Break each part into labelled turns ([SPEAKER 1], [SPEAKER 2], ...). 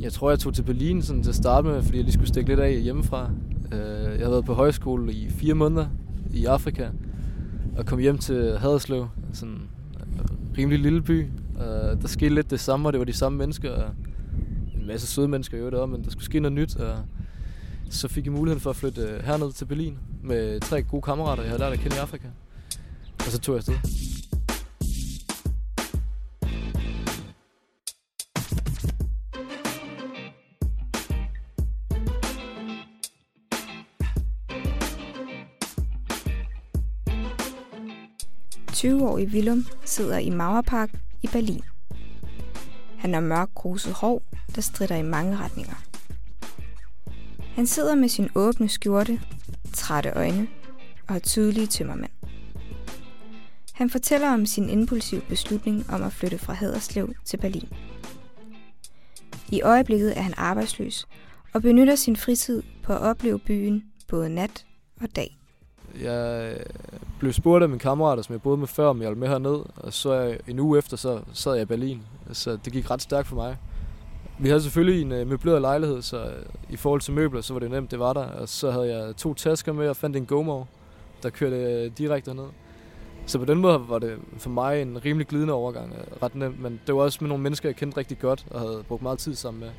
[SPEAKER 1] Jeg tror, jeg tog til Berlin sådan, til at starte med, fordi jeg lige skulle stikke lidt af hjemmefra. Øh, jeg havde været på højskole i fire måneder i Afrika, og kom hjem til Haderslev, sådan en rimelig lille by. Øh, der skete lidt det samme, og det var de samme mennesker, og en masse søde mennesker i øvrigt men der skulle ske noget nyt, og så fik jeg muligheden for at flytte herned til Berlin med tre gode kammerater, jeg havde lært at kende i Afrika. Og så tog jeg afsted.
[SPEAKER 2] 20-årige Willum sidder i Mauerpark i Berlin. Han har mørk gruset hår, der strider i mange retninger. Han sidder med sin åbne skjorte, trætte øjne og har tydelige tømmermænd. Han fortæller om sin impulsive beslutning om at flytte fra Haderslev til Berlin. I øjeblikket er han arbejdsløs og benytter sin fritid på at opleve byen både nat og dag.
[SPEAKER 1] Jeg øh, blev spurgt af mine kammerater, som jeg boede med før, om jeg ville med herned. Og så øh, en uge efter, så sad jeg i Berlin. Så det gik ret stærkt for mig. Vi havde selvfølgelig en øh, møbleret lejlighed, så i forhold til møbler, så var det nemt, det var der. Og så havde jeg to tasker med og fandt en GoMo, der kørte direkte ned. Så på den måde var det for mig en rimelig glidende overgang, ret nemt. Men det var også med nogle mennesker, jeg kendte rigtig godt og havde brugt meget tid sammen med.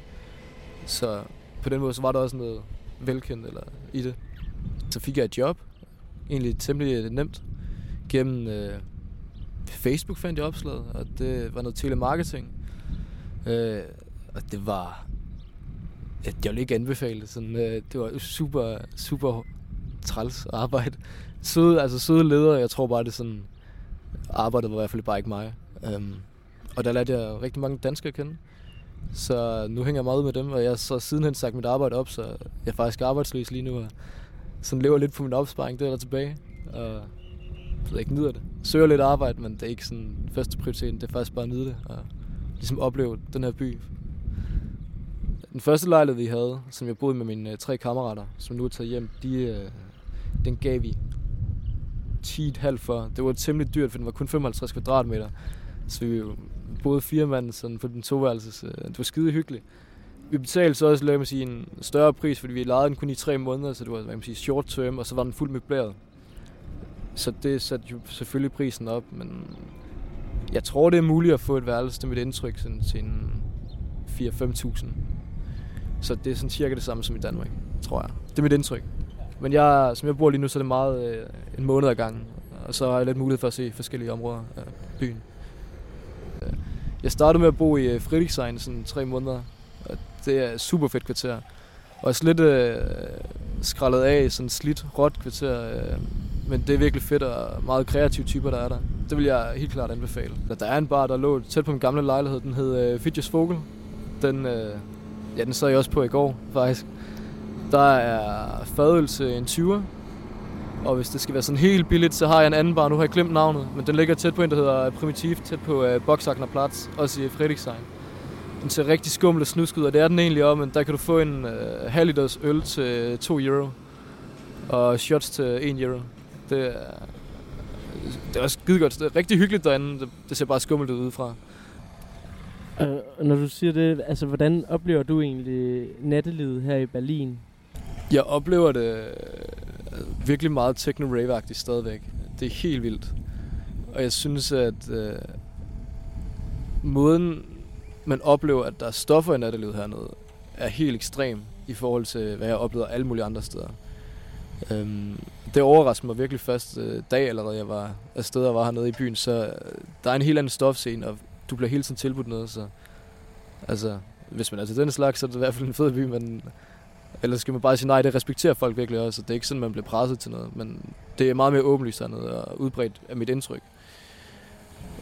[SPEAKER 1] Så på den måde så var der også noget velkendt eller, i det. Så fik jeg et job, egentlig temmelig øh, nemt. Gennem øh, Facebook fandt jeg opslaget, og det var noget telemarketing. Øh, og det var... Jeg vil ikke anbefale Sådan, øh, det var super, super træls arbejde. Søde, altså søde ledere, jeg tror bare, det sådan... Arbejdet var i hvert fald bare ikke mig. Um, og der lærte jeg rigtig mange danskere at kende. Så nu hænger jeg meget ud med dem, og jeg har så sidenhen sagt mit arbejde op, så jeg er faktisk arbejdsløs lige nu, og sådan lever lidt på min opsparing, det er der tilbage. Og jeg ikke nyder det. Søger lidt arbejde, men det er ikke sådan første prioritet. Det er faktisk bare at nyde det og ligesom opleve den her by. Den første lejlighed, vi havde, som jeg boede med mine øh, tre kammerater, som nu er taget hjem, de, øh, den gav vi 10,5 for. Det var temmelig dyrt, for den var kun 55 kvadratmeter. Så vi boede fire mand sådan på den toværelses. Øh, det var skide hyggeligt. Vi betalte så også, lad mig sige, en større pris, fordi vi lejede den kun i tre måneder, så det var, hvad man sige, short term, og så var den fuldt møbleret. Så det satte jo selvfølgelig prisen op, men jeg tror, det er muligt at få et værelse, det er mit indtryk, sådan til en 4-5.000. Så det er sådan cirka det samme som i Danmark, tror jeg. Det er mit indtryk. Men jeg, som jeg bor lige nu, så er det meget øh, en måned ad gangen. Og så har jeg lidt mulighed for at se forskellige områder af byen. Øh, jeg startede med at bo i øh, Friedrichshain sådan tre måneder. Og det er et super fedt kvarter. Og også lidt øh, skrællet af, sådan slidt, råt kvarter. Øh, men det er virkelig fedt og meget kreative typer, der er der. Det vil jeg helt klart anbefale. Der er en bar, der lå tæt på min gamle lejlighed. Den hed øh, Fidjes Vogel. Den, øh, ja, den sad jeg også på i går, faktisk. Der er fadøl en 20'er. Og hvis det skal være sådan helt billigt, så har jeg en anden bar. Nu har jeg glemt navnet, men den ligger tæt på en, der hedder Primitiv, tæt på øh, Boxagner Platz, også i Frederikshavn. Den ser rigtig skummel og snusk ud, og det er den egentlig om, men der kan du få en øh, halv liters øl til 2 euro. Og shots til 1 euro. Det er, det er også skide godt. Det er rigtig hyggeligt derinde. Det, det ser bare skummelt ud udefra.
[SPEAKER 3] Uh, når du siger det, altså hvordan oplever du egentlig nattelivet her i Berlin?
[SPEAKER 1] Jeg oplever det øh, virkelig meget techno rave stadigvæk. Det er helt vildt. Og jeg synes, at uh, måden, man oplever, at der er stoffer i nattelivet hernede, er helt ekstrem i forhold til, hvad jeg oplever alle mulige andre steder. Øhm, det overraskede mig virkelig første øh, dag allerede, jeg var afsted og var hernede i byen, så øh, der er en helt anden stofscene, og du bliver hele tiden tilbudt noget, så altså, hvis man er til den slags, så er det i hvert fald en fed by, men ellers skal man bare sige nej, det respekterer folk virkelig også, det er ikke sådan, man bliver presset til noget, men det er meget mere åbenlyst hernede og udbredt af mit indtryk.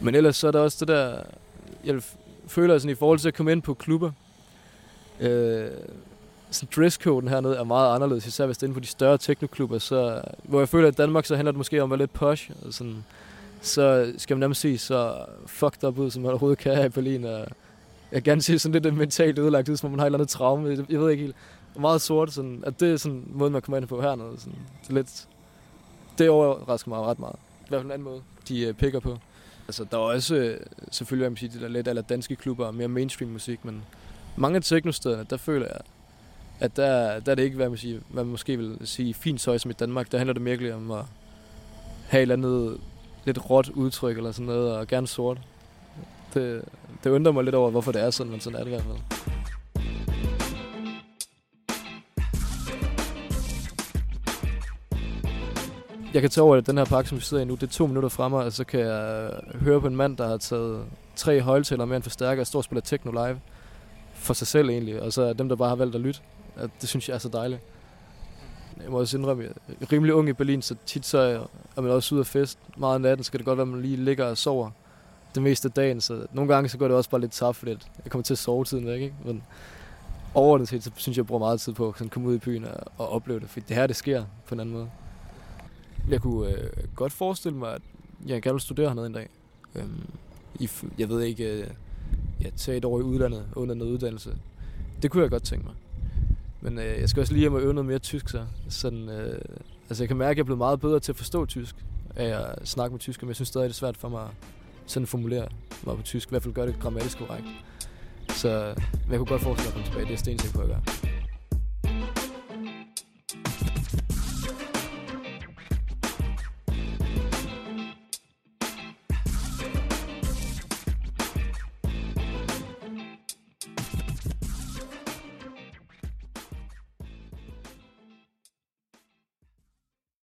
[SPEAKER 1] Men ellers så er der også det der, jeg føler sådan i forhold til at komme ind på klubber, øh, sådan dresscoden hernede er meget anderledes, især hvis det er inde på de større teknoklubber, så, hvor jeg føler, at i Danmark så handler det måske om at være lidt posh, og sådan, så skal man nærmest sige så fucked up ud, som man overhovedet kan her i Berlin, og jeg kan gerne se sådan lidt mentalt ødelagt ud, som om man har et eller andet traume, jeg ved ikke helt, meget sort, sådan, at det er sådan en måde, man kommer ind på hernede, sådan, det er lidt, det overrasker mig ret meget, i hvert fald en anden måde, de uh, picker på. Altså, der er også, øh, selvfølgelig, hvad man sige, de der lidt eller danske klubber og mere mainstream musik, men mange af teknostederne, der føler jeg, at der, der er det ikke, hvad man, siger, hvad man måske vil sige, fint tøj som i Danmark. Der handler det virkelig om at have et eller andet lidt råt udtryk eller sådan noget, og gerne sort. Det, det undrer mig lidt over, hvorfor det er sådan, men sådan er det i hvert fald. Jeg kan tage over den her pakke, som vi sidder i nu. Det er to minutter fremme, og så kan jeg øh, høre på en mand, der har taget tre højtaler med en forstærker og står og spiller techno live for sig selv egentlig, og så er dem, der bare har valgt at lytte. At det synes jeg er så dejligt. Jeg må også indrømme, jeg er rimelig ung i Berlin, så tit så er man også ude at fest. Meget af natten, så kan det godt være, at man lige ligger og sover det meste af dagen, så nogle gange så går det også bare lidt tabt, fordi jeg kommer til at sove tiden væk, ikke? Men overordnet set, så synes jeg, jeg bruger meget tid på at komme ud i byen og, og opleve det, for det her, det sker på en anden måde. Jeg kunne øh, godt forestille mig, at jeg gerne vil studere hernede en dag. Øhm, i, jeg ved ikke, øh, jeg tager et år i udlandet under noget uddannelse. Det kunne jeg godt tænke mig. Men øh, jeg skal også lige hjem og øve noget mere tysk så. Sådan, øh, altså jeg kan mærke, at jeg er blevet meget bedre til at forstå tysk af at snakke med tysk, men jeg synes stadig, det er svært for mig at sådan formulere mig på tysk. I hvert fald gør det grammatisk korrekt. Så øh, jeg kunne godt forestille mig at komme tilbage. Det er stensikker på at gøre.